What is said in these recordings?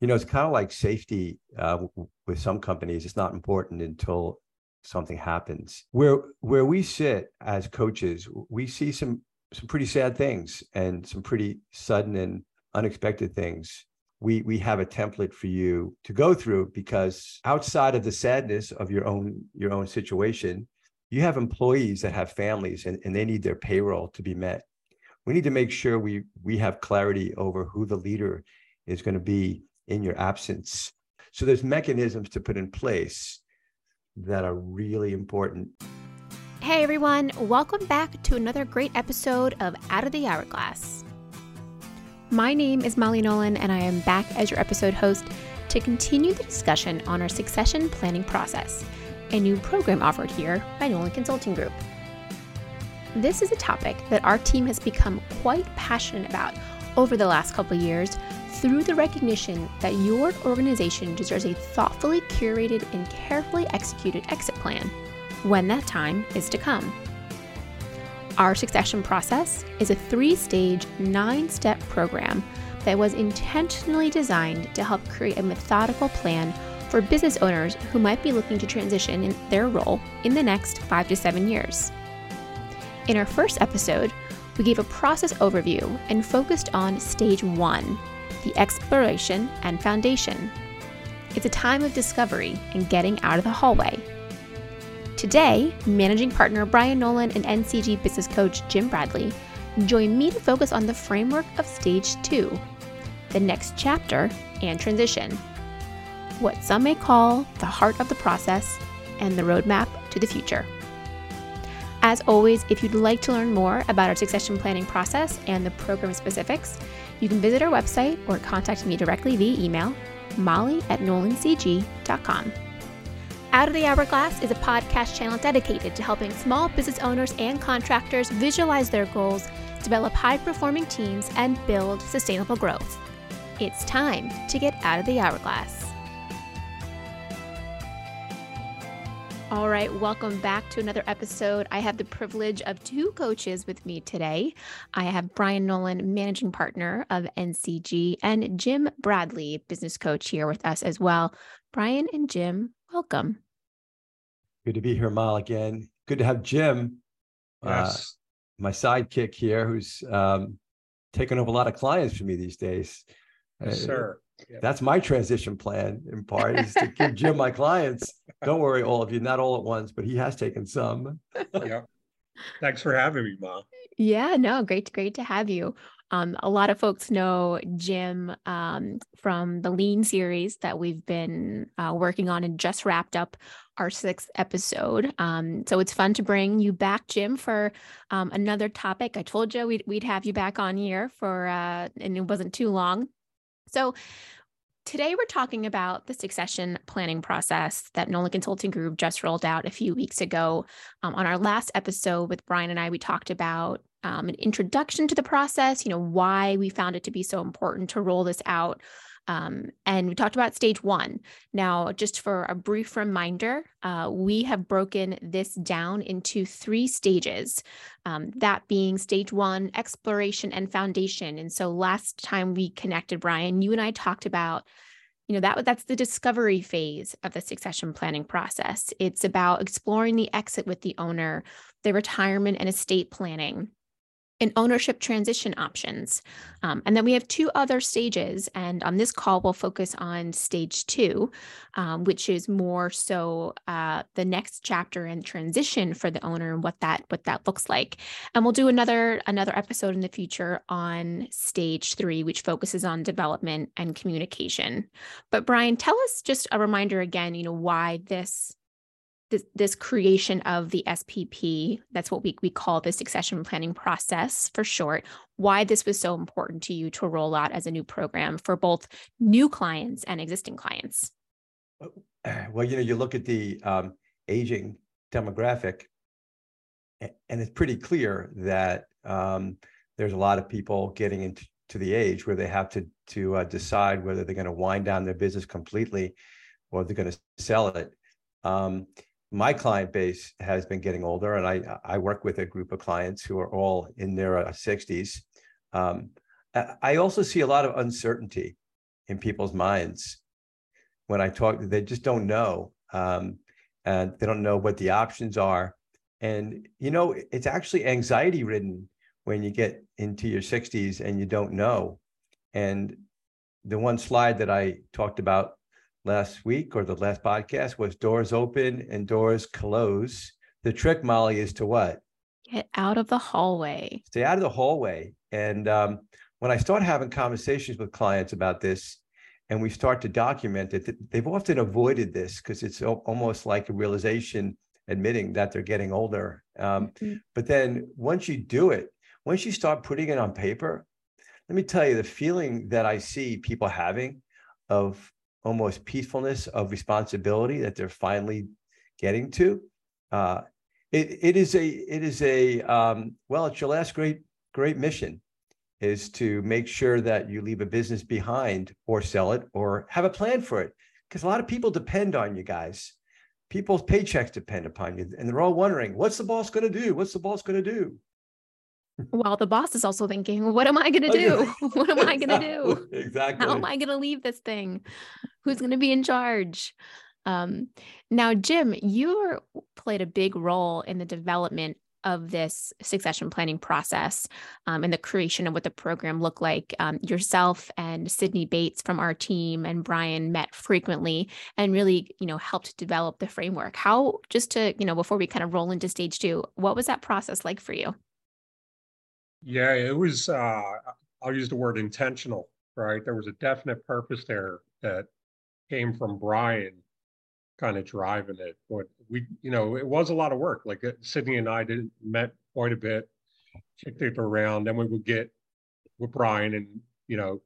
you know, it's kind of like safety uh, with some companies. It's not important until something happens. Where where we sit as coaches, we see some some pretty sad things and some pretty sudden and unexpected things. We we have a template for you to go through because outside of the sadness of your own your own situation, you have employees that have families and, and they need their payroll to be met. We need to make sure we we have clarity over who the leader is going to be in your absence. So there's mechanisms to put in place that are really important. Hey everyone, welcome back to another great episode of Out of the Hourglass. My name is Molly Nolan, and I am back as your episode host to continue the discussion on our succession planning process, a new program offered here by Nolan Consulting Group. This is a topic that our team has become quite passionate about over the last couple years through the recognition that your organization deserves a thoughtfully curated and carefully executed exit plan when that time is to come. Our succession process is a three stage, nine step program that was intentionally designed to help create a methodical plan for business owners who might be looking to transition in their role in the next five to seven years. In our first episode, we gave a process overview and focused on stage one the exploration and foundation. It's a time of discovery and getting out of the hallway. Today, managing partner Brian Nolan and NCG business coach Jim Bradley join me to focus on the framework of stage two, the next chapter and transition. What some may call the heart of the process and the roadmap to the future. As always, if you'd like to learn more about our succession planning process and the program specifics, you can visit our website or contact me directly via email, molly at nolancg.com. Out of the Hourglass is a podcast channel dedicated to helping small business owners and contractors visualize their goals, develop high performing teams, and build sustainable growth. It's time to get out of the hourglass. All right, welcome back to another episode. I have the privilege of two coaches with me today. I have Brian Nolan, managing partner of NCG, and Jim Bradley, business coach, here with us as well. Brian and Jim, welcome. Good to be here, Mal, again. Good to have Jim, uh, yes. uh, my sidekick here, who's um, taking over a lot of clients for me these days. Yes, uh, sir. That's my transition plan in part is to give Jim my clients. Don't worry, all of you, not all at once, but he has taken some. yeah. Thanks for having me, Mom. Yeah, no, great, great to have you. Um, a lot of folks know Jim um, from the Lean series that we've been uh, working on and just wrapped up our sixth episode. Um, so it's fun to bring you back, Jim, for um, another topic. I told you we'd, we'd have you back on here for, uh, and it wasn't too long. So, Today, we're talking about the succession planning process that Nolan Consulting Group just rolled out a few weeks ago. Um, on our last episode with Brian and I, we talked about um, an introduction to the process, you know, why we found it to be so important to roll this out, um, and we talked about stage one. Now, just for a brief reminder, uh, we have broken this down into three stages. Um, that being stage one, exploration and foundation. And so last time we connected, Brian, you and I talked about you know that that's the discovery phase of the succession planning process it's about exploring the exit with the owner the retirement and estate planning and ownership transition options. Um, and then we have two other stages. And on this call, we'll focus on stage two, um, which is more so uh, the next chapter and transition for the owner and what that what that looks like. And we'll do another another episode in the future on stage three, which focuses on development and communication. But Brian, tell us just a reminder again, you know, why this this, this creation of the SPP, that's what we, we call the succession planning process for short, why this was so important to you to roll out as a new program for both new clients and existing clients. Well, you know, you look at the um, aging demographic, and it's pretty clear that um, there's a lot of people getting into to the age where they have to to uh, decide whether they're going to wind down their business completely or they're going to sell it. Um, my client base has been getting older, and I I work with a group of clients who are all in their uh, sixties. Um, I also see a lot of uncertainty in people's minds when I talk. They just don't know, um, and they don't know what the options are. And you know, it's actually anxiety ridden when you get into your 60s and you don't know. And the one slide that I talked about last week or the last podcast was doors open and doors close. The trick, Molly, is to what? Get out of the hallway. Stay out of the hallway. And um, when I start having conversations with clients about this, and we start to document it, they've often avoided this because it's almost like a realization admitting that they're getting older. Um, mm-hmm. But then once you do it, once you start putting it on paper, let me tell you the feeling that I see people having of almost peacefulness of responsibility that they're finally getting to. Uh, it, it is a it is a um, well, it's your last great great mission is to make sure that you leave a business behind or sell it or have a plan for it. Because a lot of people depend on you guys. People's paychecks depend upon you and they're all wondering what's the boss going to do? What's the boss going to do while the boss is also thinking, what am I going to do? what am I going to do? Exactly. How am I going to leave this thing? Who's going to be in charge? Um, now, Jim, you played a big role in the development of this succession planning process um, and the creation of what the program looked like. Um, yourself and Sydney Bates from our team and Brian met frequently and really, you know, helped develop the framework. How, just to, you know, before we kind of roll into stage two, what was that process like for you? Yeah, it was, uh, I'll use the word intentional, right? There was a definite purpose there that came from Brian kind of driving it. But we, you know, it was a lot of work. Like uh, Sydney and I did met quite a bit, kicked it around. Then we would get with Brian and, you know,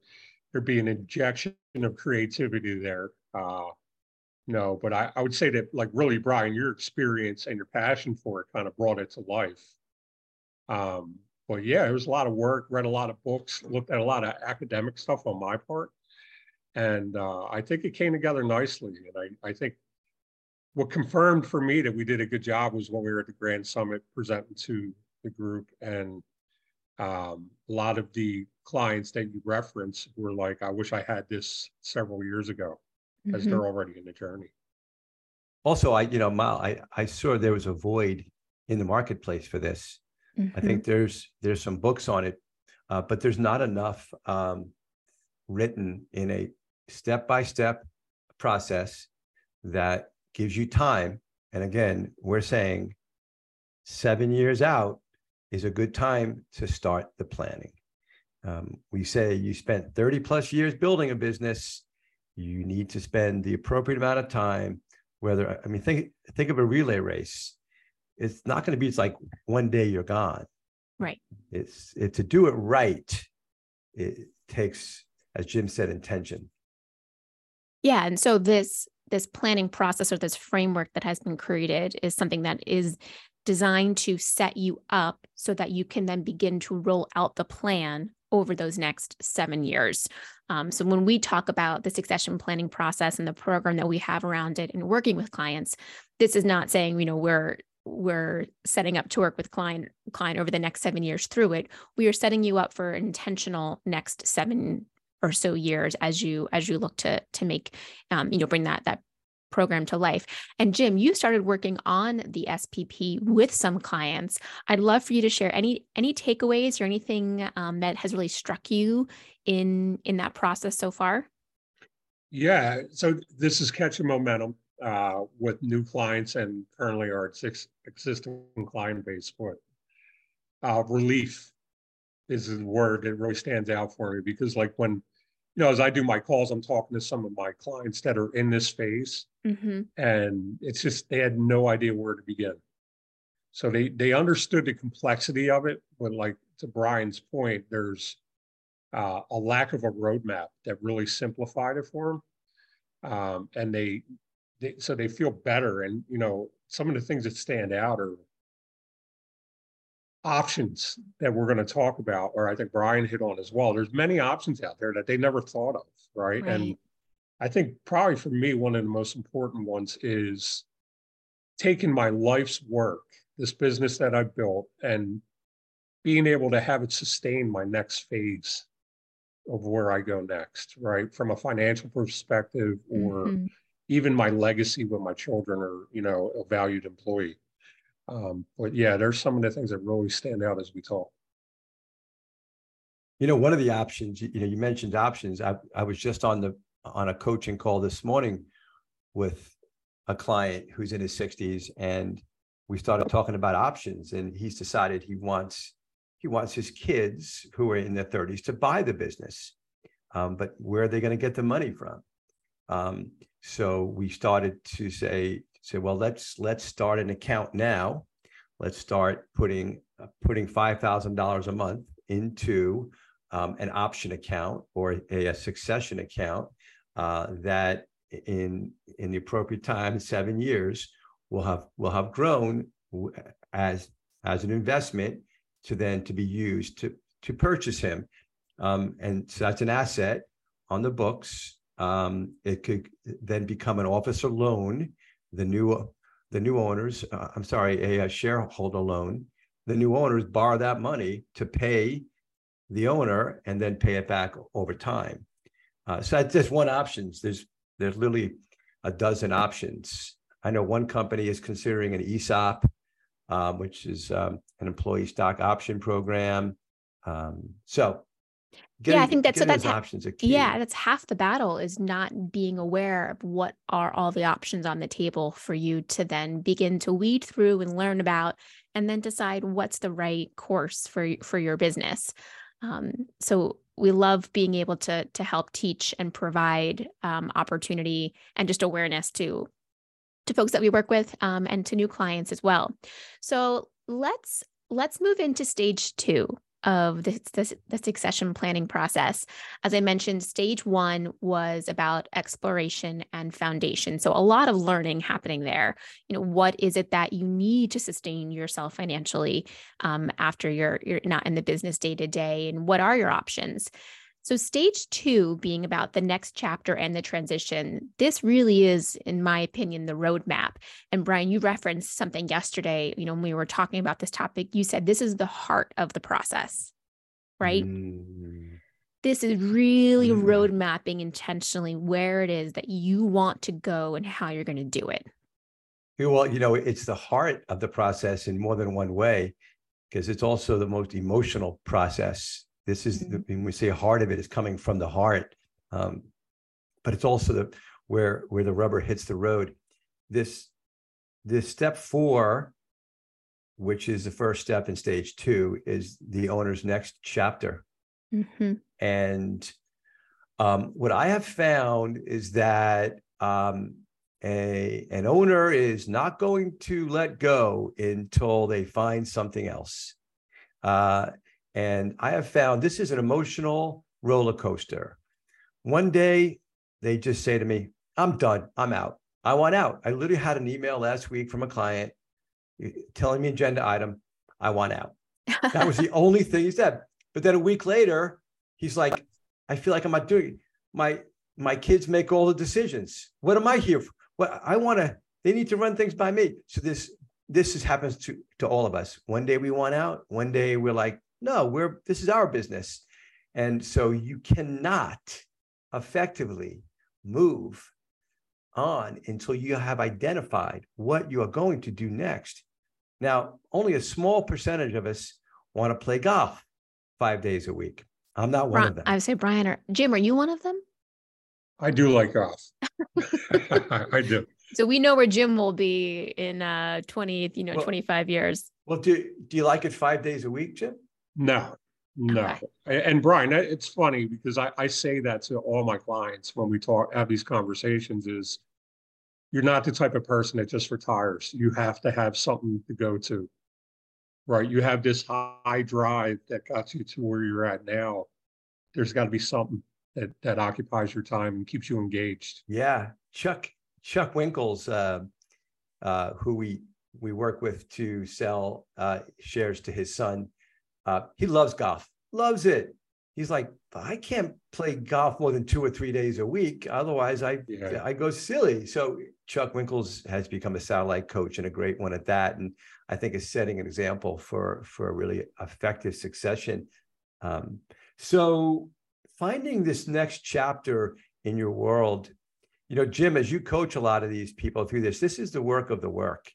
there'd be an injection of creativity there. Uh, no, but I, I would say that like really, Brian, your experience and your passion for it kind of brought it to life. Um, but yeah, it was a lot of work, read a lot of books, looked at a lot of academic stuff on my part. And uh, I think it came together nicely. And I, I think what confirmed for me that we did a good job was when we were at the Grand Summit presenting to the group. And um, a lot of the clients that you reference were like, I wish I had this several years ago, mm-hmm. as they're already in the journey. Also, I, you know, Mal, I, I saw there was a void in the marketplace for this. Mm-hmm. I think mm-hmm. there's there's some books on it, uh, but there's not enough um, written in a step by step process that gives you time. And again, we're saying seven years out is a good time to start the planning. Um, we say you spent 30 plus years building a business, you need to spend the appropriate amount of time. Whether I mean, think think of a relay race it's not going to be it's like one day you're gone. Right. It's it to do it right it takes as jim said intention. Yeah and so this this planning process or this framework that has been created is something that is designed to set you up so that you can then begin to roll out the plan over those next seven years. Um, so, when we talk about the succession planning process and the program that we have around it and working with clients, this is not saying, you know, we're we're setting up to work with client client over the next seven years through it we are setting you up for intentional next seven or so years as you as you look to to make um, you know bring that that program to life. And jim you started working on the spp with some clients. I'd love for you to share any any takeaways or anything um, that has really struck you in in that process so far. Yeah so this is catching momentum uh, with new clients and currently our existing client base. But uh, relief is the word that really stands out for me because, like, when you know, as I do my calls, I'm talking to some of my clients that are in this phase, mm-hmm. and it's just they had no idea where to begin. So they they understood the complexity of it, but like to Brian's point, there's uh, a lack of a roadmap that really simplified it for them. Um, and they they, so they feel better. And you know, some of the things that stand out are options that we're going to talk about, or I think Brian hit on as well. There's many options out there that they never thought of, right? right. And I think probably for me, one of the most important ones is taking my life's work, this business that I built, and being able to have it sustain my next phase of where I go next, right? From a financial perspective or mm-hmm. Even my legacy when my children are, you know, a valued employee. Um, but yeah, there's some of the things that really stand out as we talk. You know, one of the options, you know, you mentioned options. I, I was just on the on a coaching call this morning with a client who's in his 60s and we started talking about options and he's decided he wants he wants his kids who are in their 30s to buy the business um, but where are they going to get the money from um, so we started to say say well let's let's start an account now let's start putting uh, putting $5000 a month into um, an option account or a, a succession account uh, that in in the appropriate time, seven years, will have will have grown as as an investment to then to be used to to purchase him, um, and so that's an asset on the books. Um, it could then become an officer loan. The new the new owners, uh, I'm sorry, a, a shareholder loan. The new owners borrow that money to pay the owner and then pay it back over time. Uh, so that's just one option. There's there's literally a dozen options. I know one company is considering an ESOP, um, which is um, an employee stock option program. Um, so, getting, yeah, I think that's so that's options. Yeah, that's half the battle is not being aware of what are all the options on the table for you to then begin to weed through and learn about, and then decide what's the right course for for your business. Um, so we love being able to to help teach and provide um, opportunity and just awareness to to folks that we work with um, and to new clients as well. So let's let's move into stage two of the, the, the, succession planning process. As I mentioned, stage one was about exploration and foundation. So a lot of learning happening there. You know, what is it that you need to sustain yourself financially um, after you're you're not in the business day to day, and what are your options? So, stage two being about the next chapter and the transition, this really is, in my opinion, the roadmap. And Brian, you referenced something yesterday, you know, when we were talking about this topic, you said this is the heart of the process, right? Mm. This is really mm. road mapping intentionally where it is that you want to go and how you're going to do it. Well, you know, it's the heart of the process in more than one way, because it's also the most emotional process this is the, when we say heart of it is coming from the heart, um, but it's also the where where the rubber hits the road. This this step four, which is the first step in stage two, is the owner's next chapter. Mm-hmm. And um, what I have found is that um, a an owner is not going to let go until they find something else. Uh, and I have found this is an emotional roller coaster. One day they just say to me, I'm done. I'm out. I want out. I literally had an email last week from a client eh, telling me agenda item, I want out. That was the only thing he said. But then a week later, he's like, I feel like I'm not doing it. My my kids make all the decisions. What am I here for? What I want to, they need to run things by me. So this this is, happens to to all of us. One day we want out. One day we're like, no, we're this is our business. And so you cannot effectively move on until you have identified what you are going to do next. Now, only a small percentage of us want to play golf five days a week. I'm not one of them. I would say, Brian or Jim, are you one of them? I do like golf. I do. So we know where Jim will be in uh 20, you know, well, 25 years. Well, do do you like it five days a week, Jim? No, no. Okay. And Brian, it's funny because I, I say that to all my clients when we talk, have these conversations is you're not the type of person that just retires. You have to have something to go to, right? You have this high drive that got you to where you're at now. There's got to be something that, that occupies your time and keeps you engaged. Yeah. Chuck, Chuck Winkles, uh, uh, who we, we work with to sell uh, shares to his son uh, he loves golf, loves it. He's like, I can't play golf more than two or three days a week. Otherwise, I yeah. I go silly. So Chuck Winkles has become a satellite coach and a great one at that, and I think is setting an example for for a really effective succession. Um, so finding this next chapter in your world you know jim as you coach a lot of these people through this this is the work of the work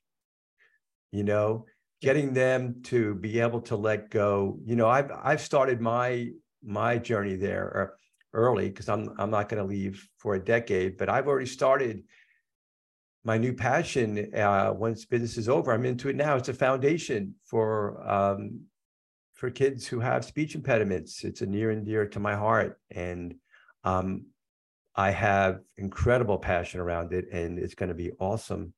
you know getting them to be able to let go. You know i've i've started my my journey there early because i'm i'm not going to leave for a decade but i've already started my new passion uh, once business is over. I'm into it now. It's a foundation for um, for kids who have speech impediments. It's a near and dear to my heart and um, i have incredible passion around it and it's going to be awesome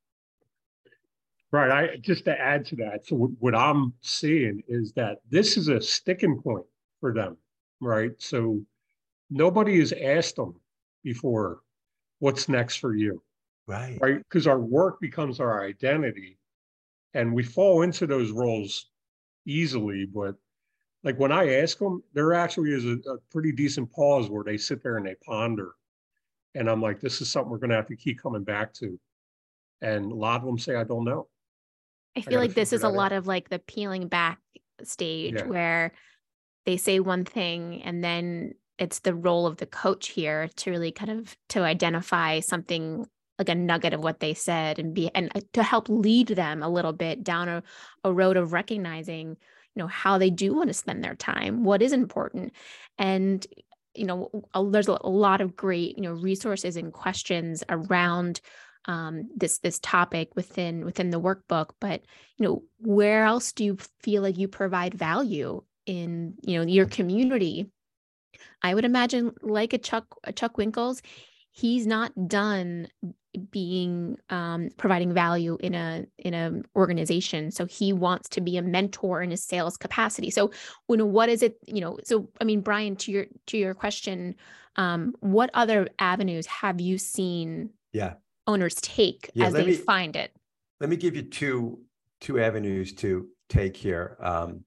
right i just to add to that so what i'm seeing is that this is a sticking point for them right so nobody has asked them before what's next for you Right. Right. Because our work becomes our identity and we fall into those roles easily. But like when I ask them, there actually is a, a pretty decent pause where they sit there and they ponder. And I'm like, this is something we're going to have to keep coming back to. And a lot of them say, I don't know. I feel I like this is a lot of like the peeling back stage yeah. where they say one thing and then it's the role of the coach here to really kind of to identify something like a nugget of what they said and be and uh, to help lead them a little bit down a, a road of recognizing you know how they do want to spend their time what is important and you know there's a lot of great you know resources and questions around um, this this topic within within the workbook but you know where else do you feel like you provide value in you know your community? I would imagine like a chuck a chuck winkles he's not done being um, providing value in a in an organization. So he wants to be a mentor in a sales capacity. So when what is it you know so i mean brian to your to your question um, what other avenues have you seen yeah owners take yeah, as they me, find it let me give you two two avenues to take here um,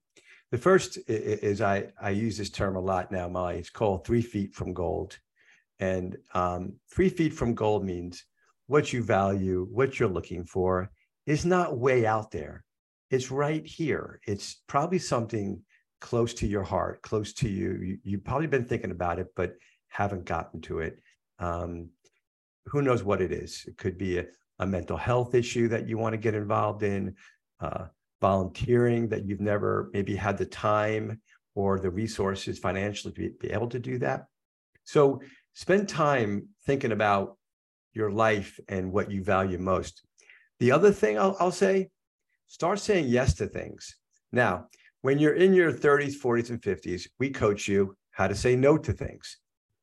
the first is i i use this term a lot now molly it's called three feet from gold and um, three feet from gold means what you value, what you're looking for is not way out there. It's right here. It's probably something close to your heart, close to you. you have probably been thinking about it, but haven't gotten to it. Um, who knows what it is? It could be a, a, mental health issue that you want to get involved in, uh, volunteering that you've never maybe had the time or the resources financially to be, be able to do that. So spend time thinking about your life and what you value most. The other thing I'll, I'll say, start saying yes to things. Now, when you're in your 30s, 40s, and 50s, we coach you how to say no to things.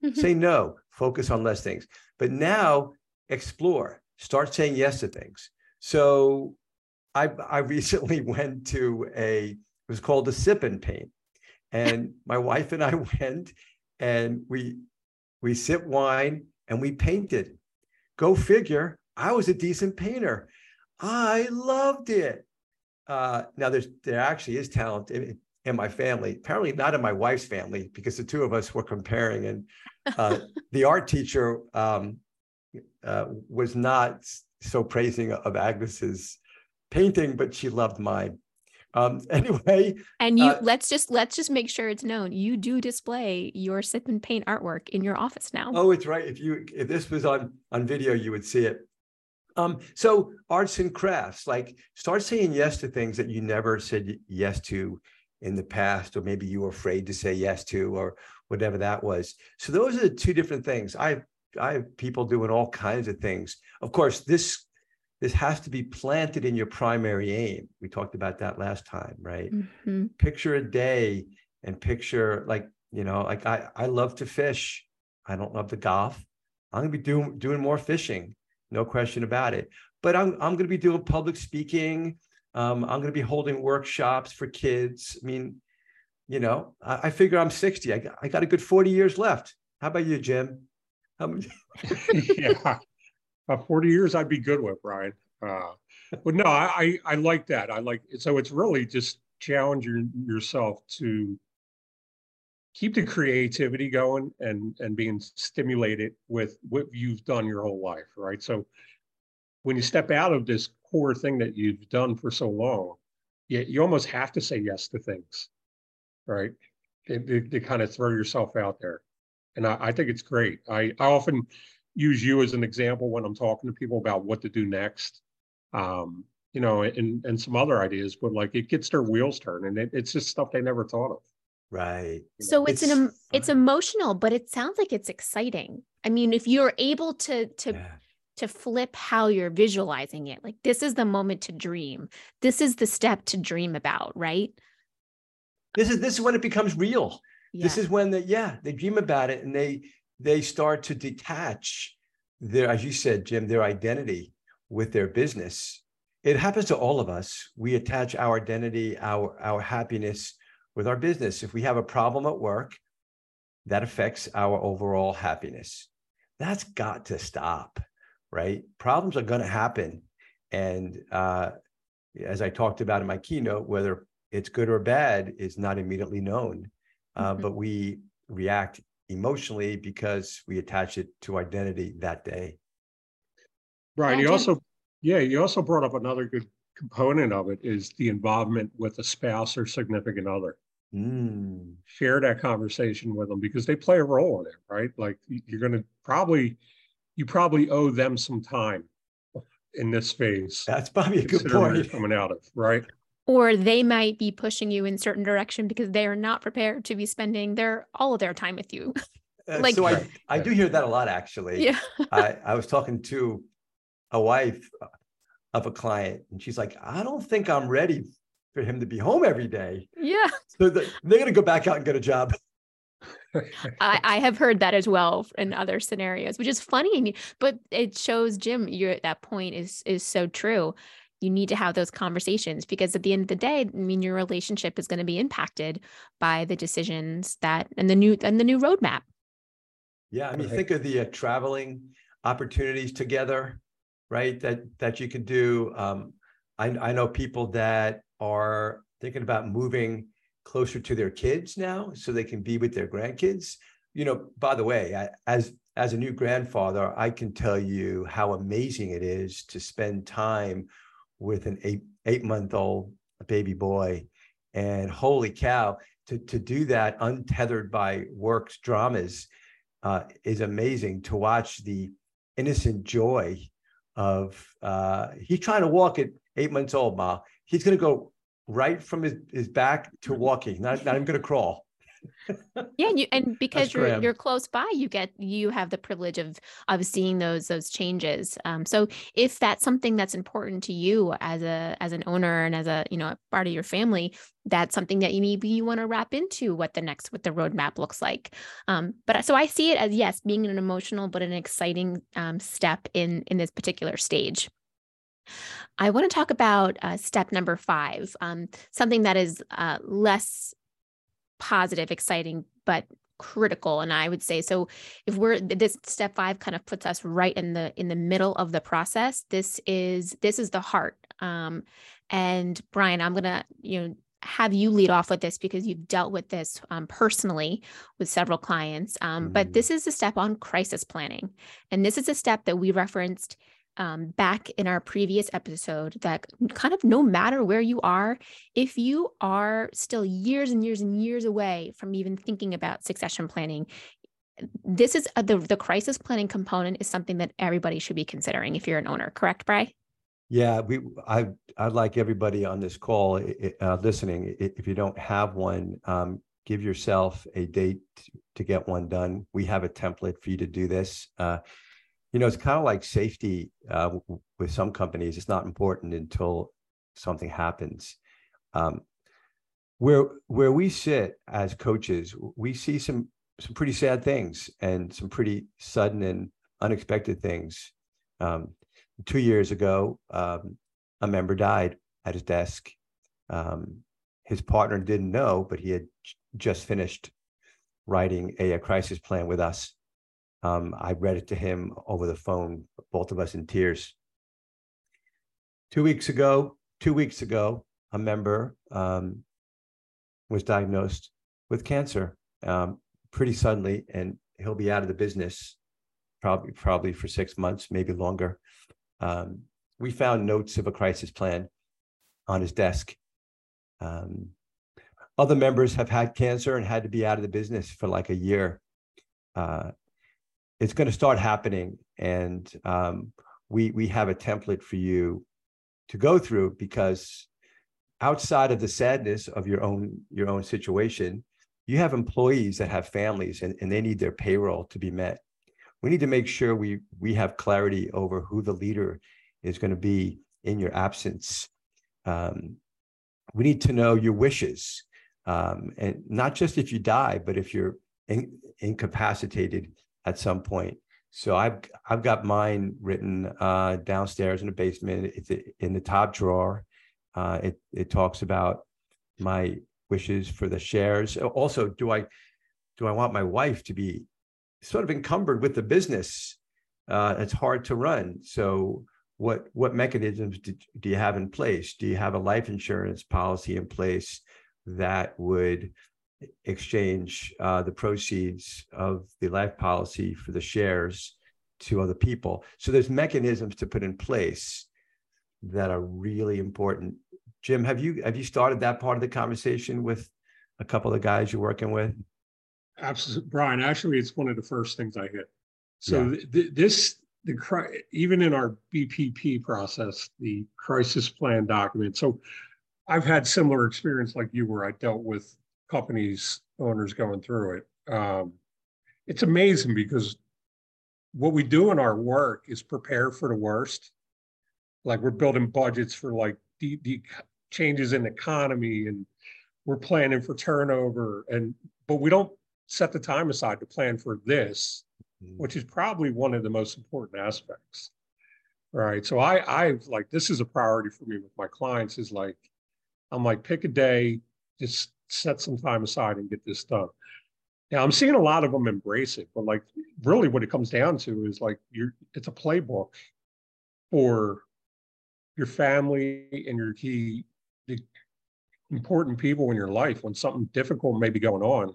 Mm-hmm. Say no, focus on less things. But now explore, start saying yes to things. So I, I recently went to a, it was called a sip and paint. And my wife and I went and we we sip wine and we painted. Go figure. I was a decent painter. I loved it. Uh, now there's there actually is talent in, my family. Apparently not in my wife's family because the two of us were comparing. And uh, the art teacher um, uh, was not so praising of Agnes's painting, but she loved mine. Um, anyway, and you uh, let's just let's just make sure it's known you do display your sip and paint artwork in your office now. Oh, it's right. If you if this was on on video, you would see it. Um, so arts and crafts, like start saying yes to things that you never said yes to in the past, or maybe you were afraid to say yes to, or whatever that was. So those are the two different things. I I have people doing all kinds of things. Of course, this this has to be planted in your primary aim. We talked about that last time, right? Mm-hmm. Picture a day and picture like, you know, like I, I love to fish. I don't love to golf. I'm gonna be doing doing more fishing, no question about it. But I'm I'm gonna be doing public speaking. Um, I'm gonna be holding workshops for kids. I mean, you know, I, I figure I'm 60. I got, I got a good 40 years left. How about you, Jim? yeah. uh, 40 years I'd be good with, Brian. Uh, but no, I, I like that. I like it. So it's really just challenging yourself to keep the creativity going and and being stimulated with what you've done your whole life, right? So when you step out of this core thing that you've done for so long, you, you almost have to say yes to things, right? To, to, to kind of throw yourself out there. and I, I think it's great. I, I often use you as an example when I'm talking to people about what to do next. Um, you know, and and some other ideas, but like it gets their wheels turning. It, it's just stuff they never thought of. Right. So it's, it's an it's emotional, but it sounds like it's exciting. I mean, if you're able to to yeah. To flip how you're visualizing it, like this is the moment to dream. This is the step to dream about, right? This is this is when it becomes real. Yeah. This is when the yeah, they dream about it and they they start to detach their, as you said, Jim, their identity with their business. It happens to all of us. We attach our identity, our our happiness with our business. If we have a problem at work, that affects our overall happiness. That's got to stop, right? Problems are going to happen. And uh, as I talked about in my keynote, whether it's good or bad is not immediately known, uh, mm-hmm. but we react emotionally because we attach it to identity that day. Right. You also, yeah, you also brought up another good component of it is the involvement with a spouse or significant other. Mm. Share that conversation with them because they play a role in it, right? Like you're going to probably, you probably owe them some time in this phase. That's probably a good point. Coming out of right. Or they might be pushing you in certain direction because they are not prepared to be spending their all of their time with you. Uh, like, so I, I do hear that a lot actually. Yeah. I, I was talking to a wife of a client and she's like, I don't think I'm ready for him to be home every day. Yeah. So the, they're going to go back out and get a job. I, I, have heard that as well in other scenarios, which is funny, but it shows Jim, you're at that point is is so true. You need to have those conversations because at the end of the day, I mean, your relationship is going to be impacted by the decisions that and the new and the new roadmap. Yeah, I mean, think of the uh, traveling opportunities together, right? That that you can do. Um, I I know people that are thinking about moving closer to their kids now so they can be with their grandkids. You know by the way I, as as a new grandfather i can tell you how amazing it is to spend time with an eight eight month old baby boy. And holy cow to, to do that untethered by work's dramas uh, is amazing. To watch the innocent joy of uh, he's trying to walk at eight months old ma. He's going to go right from his, his back to mm-hmm. walking, not, not even going to crawl. yeah, and, you, and because you're you're close by, you get you have the privilege of of seeing those those changes. Um, so if that's something that's important to you as a as an owner and as a you know a part of your family, that's something that you maybe you want to wrap into what the next what the roadmap looks like. Um, but so I see it as yes, being an emotional but an exciting um, step in in this particular stage. I want to talk about uh, step number five, um, something that is uh, less positive, exciting, but critical and i would say so if we're this step 5 kind of puts us right in the in the middle of the process this is this is the heart um and brian i'm going to you know have you lead off with this because you've dealt with this um, personally with several clients um, mm. but this is a step on crisis planning and this is a step that we referenced um, back in our previous episode that kind of no matter where you are, if you are still years and years and years away from even thinking about succession planning, this is a, the the crisis planning component is something that everybody should be considering if you're an owner. Correct, Bry? Yeah, we I I'd like everybody on this call uh, listening. If you don't have one, um, give yourself a date to get one done. We have a template for you to do this. Uh, you know, it's kind of like safety uh, with some companies. It's not important until something happens. Um, where where we sit as coaches, we see some some pretty sad things and some pretty sudden and unexpected things. Um, two years ago, um, a member died at his desk. Um, his partner didn't know, but he had just finished writing a, a crisis plan with us um, I read it to him over the phone, both of us in tears. Two weeks ago, two weeks ago, a member um, was diagnosed with cancer um, pretty suddenly, and he'll be out of the business probably probably for six months, maybe longer. Um, we found notes of a crisis plan on his desk. Um, other members have had cancer and had to be out of the business for like a year uh, it's going to start happening, and um, we we have a template for you to go through because outside of the sadness of your own your own situation, you have employees that have families and, and they need their payroll to be met. We need to make sure we we have clarity over who the leader is going to be in your absence. Um, we need to know your wishes, um, and not just if you die, but if you're in, incapacitated at some point. So I've I've got mine written uh, downstairs in the basement. It's in the top drawer. Uh, it it talks about my wishes for the shares. Also, do I do I want my wife to be sort of encumbered with the business? Uh, it's hard to run. So what what mechanisms do, do you have in place? Do you have a life insurance policy in place that would exchange uh, the proceeds of the life policy for the shares to other people. So there's mechanisms to put in place that are really important. Jim, have you have you started that part of the conversation with a couple of the guys you're working with? Absolutely, Brian. Actually, it's one of the first things I hit. So yeah. th- this the cri- even in our BPP process, the crisis plan document. So I've had similar experience like you, where I dealt with companies owners going through it. Um, it's amazing because what we do in our work is prepare for the worst. Like we're building budgets for like the, the changes in economy and we're planning for turnover and but we don't set the time aside to plan for this, mm-hmm. which is probably one of the most important aspects. Right. So I I like this is a priority for me with my clients is like I'm like pick a day, just set some time aside and get this done. Now I'm seeing a lot of them embrace it, but like really what it comes down to is like you're it's a playbook for your family and your key the important people in your life when something difficult may be going on.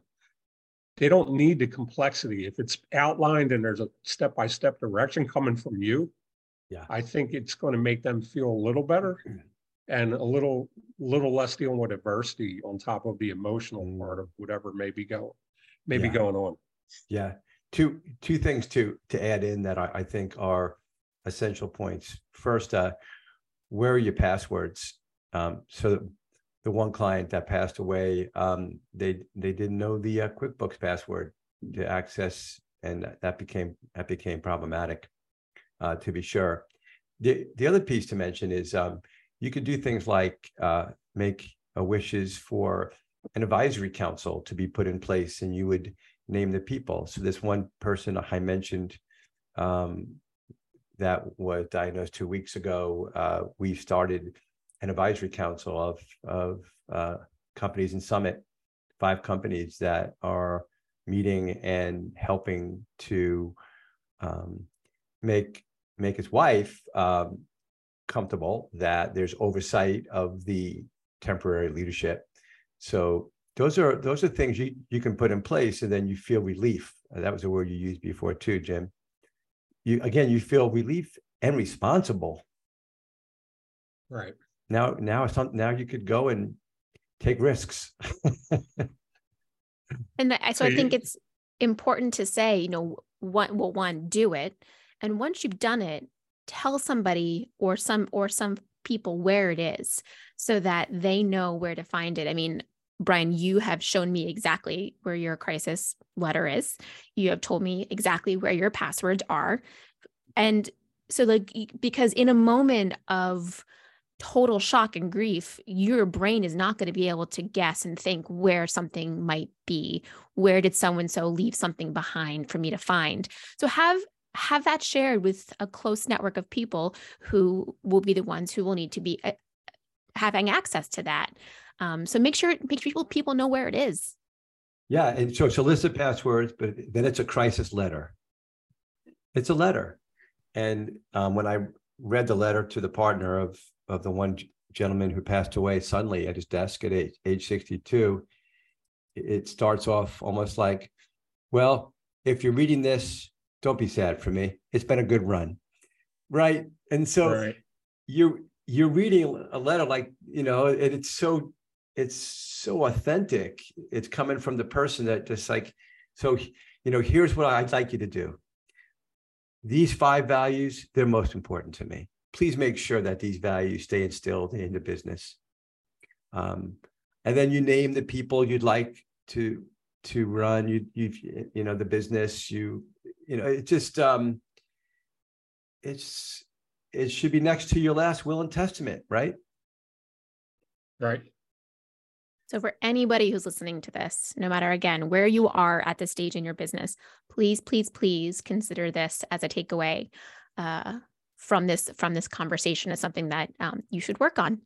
They don't need the complexity. If it's outlined and there's a step-by-step direction coming from you, yeah, I think it's going to make them feel a little better and a little little less dealing with adversity on top of the emotional mm. part of whatever may be going may yeah. be going on. Yeah. Two two things to to add in that I, I think are essential points. First, uh, where are your passwords? Um, so the one client that passed away, um, they they didn't know the uh, QuickBooks password to access, and that became that became problematic, uh, to be sure. The the other piece to mention is um, you could do things like uh, make wishes for an advisory council to be put in place, and you would name the people. So this one person I mentioned um, that was diagnosed two weeks ago, uh, we started an advisory council of of uh, companies in Summit, five companies that are meeting and helping to um, make make his wife um, comfortable that there's oversight of the temporary leadership. So those are those are things you, you can put in place and then you feel relief. Uh, that was a word you used before too, Jim. You again, you feel relief and responsible. Right. Now, now some now you could go and take risks. and so I think it's important to say, you know, one well, one, do it. And once you've done it, tell somebody or some or some people where it is so that they know where to find it. I mean, Brian, you have shown me exactly where your crisis letter is. You have told me exactly where your passwords are. And so, like, because in a moment of total shock and grief, your brain is not going to be able to guess and think where something might be. Where did someone so leave something behind for me to find? So, have have that shared with a close network of people who will be the ones who will need to be uh, having access to that. Um, so make sure make sure people people know where it is. Yeah, and so of passwords, but then it's a crisis letter. It's a letter, and um, when I read the letter to the partner of of the one gentleman who passed away suddenly at his desk at age, age 62, it starts off almost like, well, if you're reading this don't be sad for me. It's been a good run. Right. And so right. you're you're reading a letter like, you know, and it's so it's so authentic. It's coming from the person that just like so you know, here's what I'd like you to do. These five values, they're most important to me. Please make sure that these values stay instilled in the business. Um, and then you name the people you'd like to to run you you you know the business you you know it just um it's it should be next to your last will and testament right? Right. So for anybody who's listening to this no matter again where you are at this stage in your business please please please consider this as a takeaway uh, from this from this conversation as something that um, you should work on.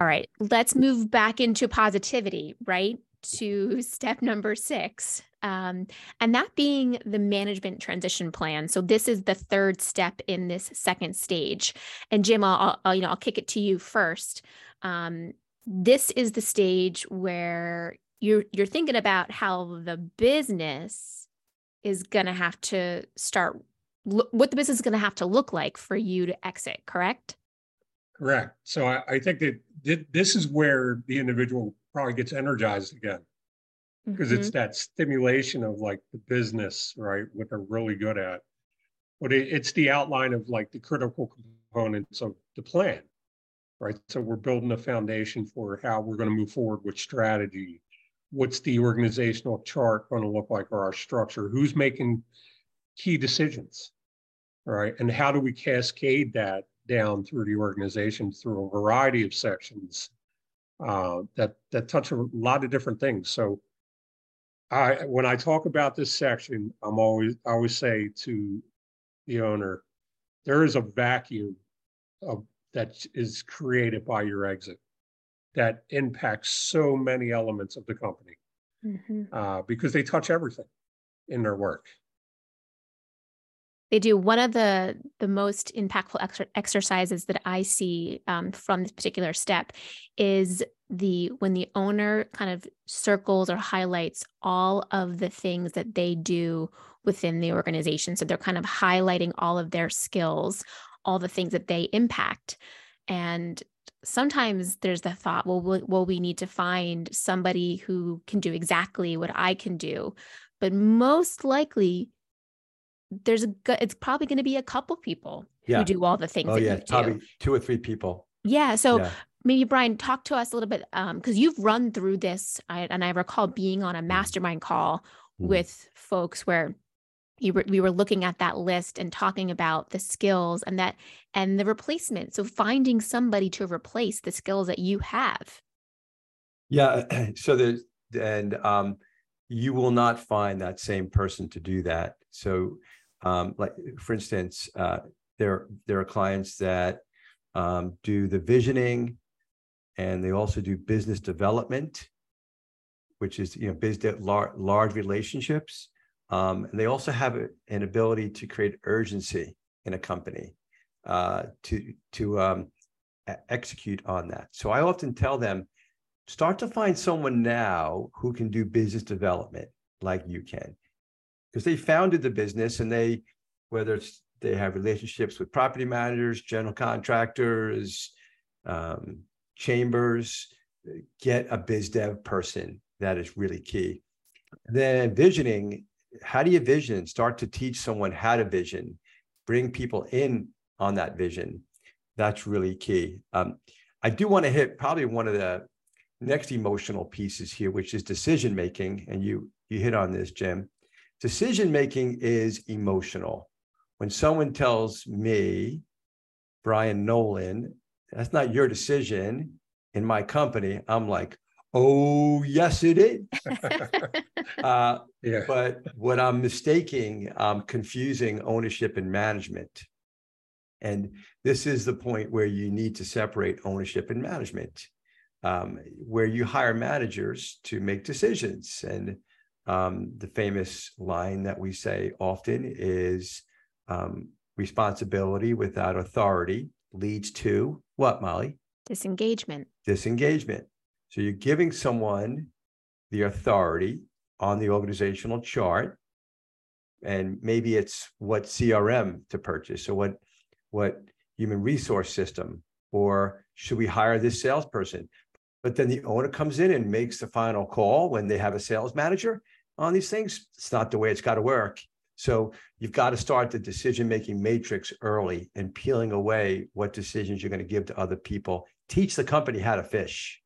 All right let's move back into positivity right to step number six, um, and that being the management transition plan. So this is the third step in this second stage. And Jim, I'll, I'll you know I'll kick it to you first. Um, this is the stage where you're you're thinking about how the business is going to have to start what the business is going to have to look like for you to exit correct correct so I, I think that this is where the individual probably gets energized again because mm-hmm. it's that stimulation of like the business, right? What they're really good at. But it, it's the outline of like the critical components of the plan, right? So we're building a foundation for how we're going to move forward with strategy. What's the organizational chart going to look like or our structure? Who's making key decisions, right? And how do we cascade that down through the organization through a variety of sections uh, that that touch a lot of different things. So, I when I talk about this section, I'm always I always say to the owner, there is a vacuum of that is created by your exit that impacts so many elements of the company mm-hmm. uh, because they touch everything in their work they do one of the the most impactful ex- exercises that i see um, from this particular step is the when the owner kind of circles or highlights all of the things that they do within the organization. So they're kind of highlighting all of their skills all the things that they impact. And sometimes there's the thought well well we need to find somebody who can do exactly what i can do. But most likely there's a it's probably going to be a couple people yeah. who do all the things. Oh yeah, probably two or three people. Yeah. So yeah. maybe Brian, talk to us a little bit um because you've run through this, I, and I recall being on a mm-hmm. mastermind call mm. with folks where you were, we were looking at that list and talking about the skills and that and the replacement. So finding somebody to replace the skills that you have. Yeah. So there's and um you will not find that same person to do that. So um, like for instance, uh, there there are clients that um, do the visioning, and they also do business development, which is you know business large, large relationships, um, and they also have an ability to create urgency in a company uh, to to um, execute on that. So I often tell them, start to find someone now who can do business development like you can because they founded the business and they, whether it's they have relationships with property managers, general contractors, um, chambers, get a biz dev person. That is really key. Then visioning, how do you vision? Start to teach someone how to vision, bring people in on that vision. That's really key. Um, I do want to hit probably one of the next emotional pieces here, which is decision making. And you you hit on this, Jim. Decision making is emotional. When someone tells me, Brian Nolan, that's not your decision in my company, I'm like, oh, yes, it is. uh, yeah. But what I'm mistaking, I'm confusing ownership and management. And this is the point where you need to separate ownership and management, um, where you hire managers to make decisions. And um, the famous line that we say often is um, responsibility without authority leads to what, Molly? Disengagement. Disengagement. So you're giving someone the authority on the organizational chart, and maybe it's what CRM to purchase or what what human resource system, or should we hire this salesperson? But then the owner comes in and makes the final call when they have a sales manager on these things, it's not the way it's got to work. So you've got to start the decision making matrix early and peeling away what decisions you're going to give to other people. Teach the company how to fish.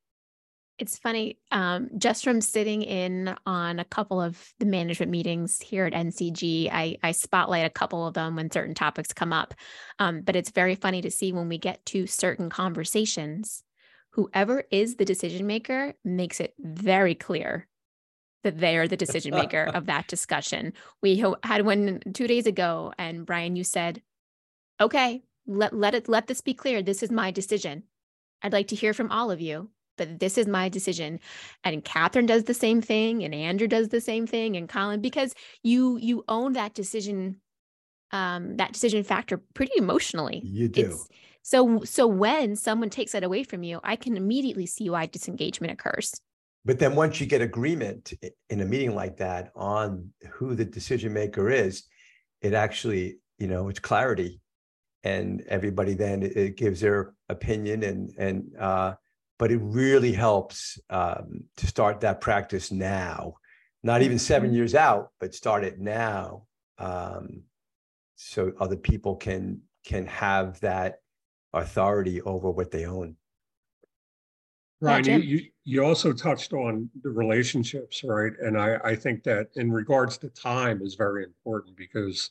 It's funny, um, just from sitting in on a couple of the management meetings here at NCG, I, I spotlight a couple of them when certain topics come up. Um, but it's very funny to see when we get to certain conversations, whoever is the decision maker makes it very clear that they are the decision maker of that discussion. We had one two days ago, and Brian, you said, "Okay, let let it let this be clear. This is my decision. I'd like to hear from all of you." but this is my decision and catherine does the same thing and andrew does the same thing and colin because you you own that decision um that decision factor pretty emotionally you do it's, so so when someone takes that away from you i can immediately see why disengagement occurs but then once you get agreement in a meeting like that on who the decision maker is it actually you know it's clarity. And everybody then it gives their opinion and and uh but it really helps um, to start that practice now. Not even 7 mm-hmm. years out but start it now um, so other people can can have that authority over what they own Brian, you, you, you also touched on the relationships, right? And I, I think that in regards to time is very important because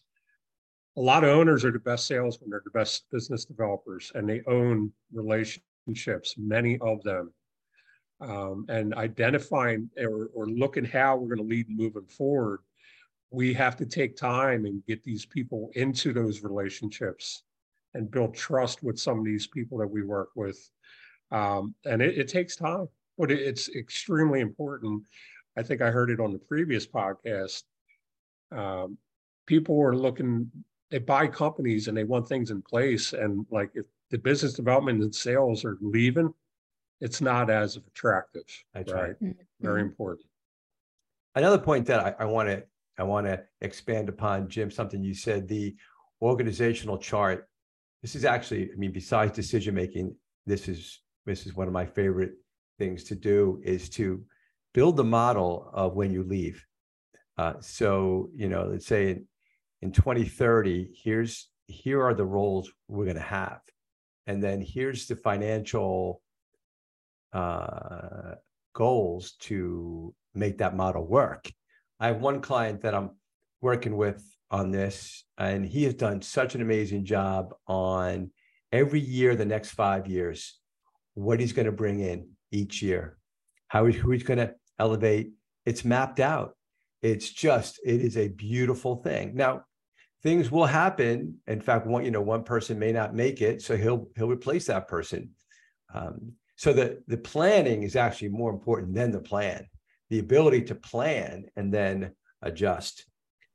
a lot of owners are the best salesmen, they're the best business developers, and they own relationships relationships, many of them, um, and identifying or, or looking how we're going to lead moving forward, we have to take time and get these people into those relationships and build trust with some of these people that we work with. Um, and it, it, takes time, but it, it's extremely important. I think I heard it on the previous podcast. Um, people are looking, they buy companies and they want things in place. And like if the business development and sales are leaving, it's not as attractive. That's right. right. Mm-hmm. Very important. Another point that I want to I want to expand upon, Jim, something you said, the organizational chart. This is actually, I mean, besides decision making, this is this is one of my favorite things to do is to build the model of when you leave. Uh, so, you know, let's say in, in 2030, here's here are the roles we're going to have and then here's the financial uh, goals to make that model work. I have one client that I'm working with on this, and he has done such an amazing job on every year, the next five years, what he's going to bring in each year, how who he's going to elevate. It's mapped out. It's just, it is a beautiful thing. Now, things will happen. In fact, one you know one person may not make it, so he'll he'll replace that person. Um, so the the planning is actually more important than the plan. The ability to plan and then adjust.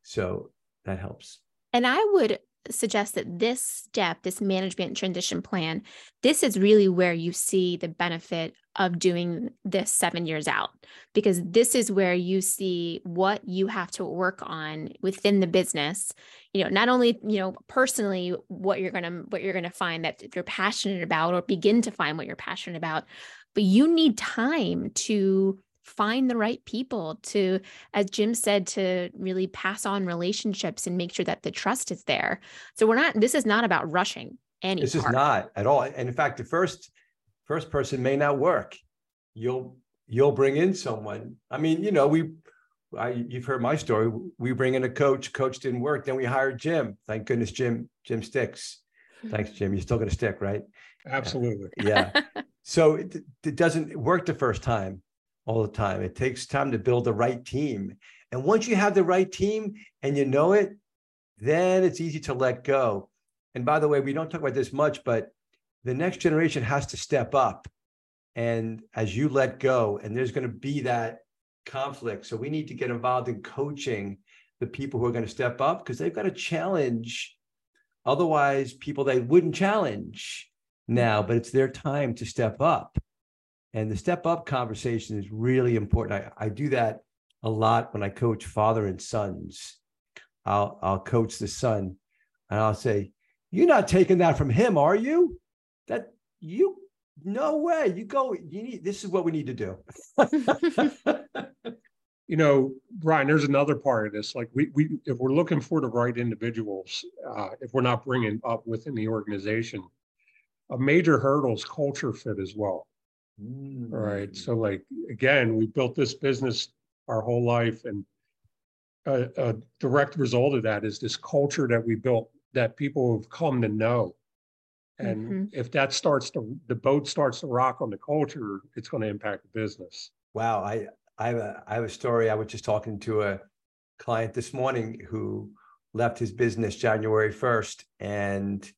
So that helps. And I would suggest that this step, this management transition plan, this is really where you see the benefit of doing this seven years out, because this is where you see what you have to work on within the business. You know, not only, you know, personally what you're gonna what you're gonna find that you're passionate about or begin to find what you're passionate about, but you need time to find the right people to as jim said to really pass on relationships and make sure that the trust is there. So we're not this is not about rushing any this part. is not at all. And in fact the first first person may not work. You'll you'll bring in someone. I mean you know we I, you've heard my story. We bring in a coach coach didn't work. Then we hired jim. Thank goodness jim jim sticks. Thanks jim. You're still going to stick right? Absolutely. Yeah. So it, it doesn't work the first time all the time. It takes time to build the right team. And once you have the right team and you know it, then it's easy to let go. And by the way, we don't talk about this much, but the next generation has to step up. And as you let go, and there's going to be that conflict. So we need to get involved in coaching the people who are going to step up because they've got to challenge otherwise people they wouldn't challenge now, but it's their time to step up. And the step up conversation is really important. I, I do that a lot when I coach father and sons. I'll I'll coach the son and I'll say, You're not taking that from him, are you? That you no way. You go, you need this is what we need to do. you know, Brian, there's another part of this. Like we, we if we're looking for the right individuals, uh, if we're not bringing up within the organization, a major hurdle is culture fit as well. Mm. Right. So like again, we built this business our whole life, and a, a direct result of that is this culture that we built that people have come to know. And mm-hmm. if that starts to the boat starts to rock on the culture, it's going to impact the business. Wow, I I have a I have a story. I was just talking to a client this morning who left his business January 1st and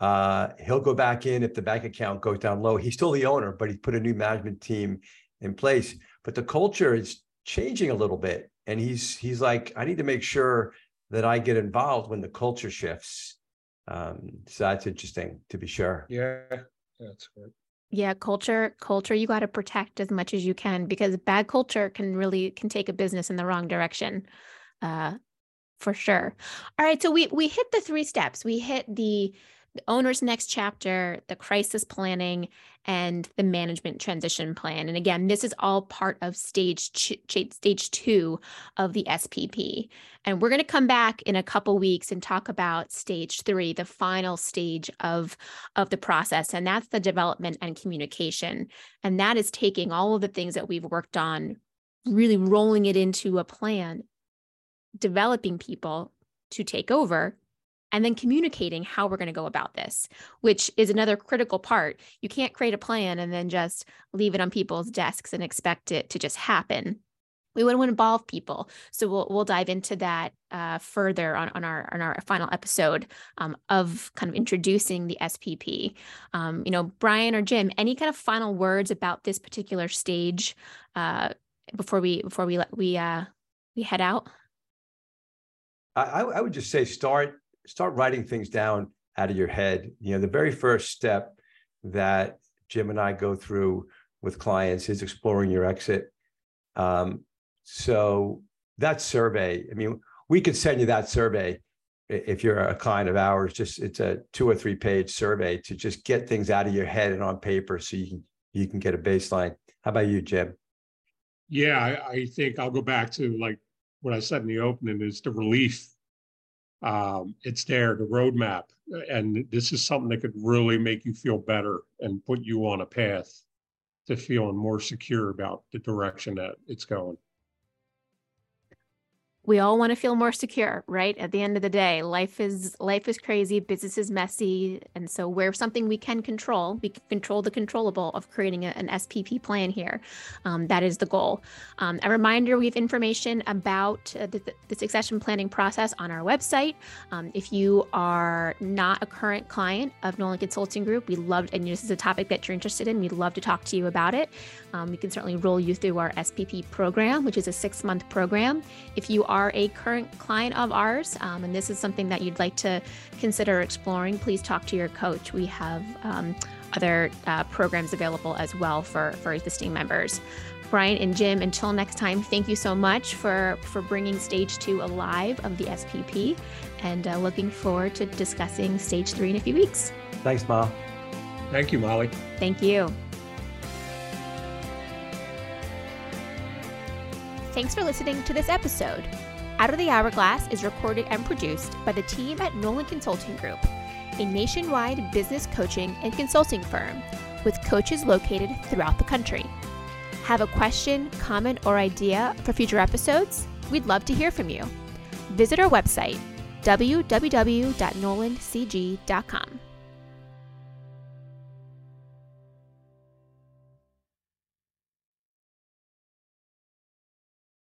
uh, he'll go back in if the bank account goes down low. He's still the owner, but he put a new management team in place. But the culture is changing a little bit. And he's he's like, I need to make sure that I get involved when the culture shifts. Um, so that's interesting to be sure. Yeah, that's good. Yeah, culture, culture you got to protect as much as you can because bad culture can really can take a business in the wrong direction. Uh for sure. All right, so we we hit the three steps. We hit the the owner's next chapter, the crisis planning, and the management transition plan. And again, this is all part of stage ch- stage two of the SPP. And we're going to come back in a couple weeks and talk about stage three, the final stage of of the process, and that's the development and communication. And that is taking all of the things that we've worked on, really rolling it into a plan, developing people to take over and then communicating how we're going to go about this, which is another critical part. You can't create a plan and then just leave it on people's desks and expect it to just happen. We want to involve people, so we'll we'll dive into that uh, further on, on our on our final episode um, of kind of introducing the SPP. Um, you know, Brian or Jim, any kind of final words about this particular stage uh, before we before we let we uh, we head out? I, I would just say start start writing things down out of your head. You know, the very first step that Jim and I go through with clients is exploring your exit. Um, so that survey, I mean, we could send you that survey if you're a client of ours. Just it's a two or three page survey to just get things out of your head and on paper, so you can you can get a baseline. How about you, Jim? Yeah, I, I think I'll go back to like what I said in the opening is the relief um, it's there, the roadmap. And this is something that could really make you feel better and put you on a path to feeling more secure about the direction that it's going we all want to feel more secure right? At the end of the day life is life is crazy business is messy and so where something we can control. We can control the controllable of creating a, an spp plan here. Um, that is the goal. Um, a reminder we have information about uh, the, the, succession planning process on our website. Um, if you are not a current client of nolan consulting group we love and this is a topic that you're interested in we'd love to talk to you about it um, we can certainly roll you through our spp program which is a six month program if you are are a current client of ours um, and this is something that you'd like to consider exploring, please talk to your coach. We have um, other uh, programs available as well for, for existing members. Brian and Jim, until next time, thank you so much for, for bringing stage two alive of the SPP and uh, looking forward to discussing stage three in a few weeks. Thanks, Ma. Thank you, Molly. Thank you. Thanks for listening to this episode. Out of the Hallways is recorded and produced by the team at Nolan Consulting Group, a nationwide business coaching and consulting firm with coaches located throughout the country. Have a question, comment, or idea for future episodes? We'd love to hear from you. Visit our website, www.nolancg.com.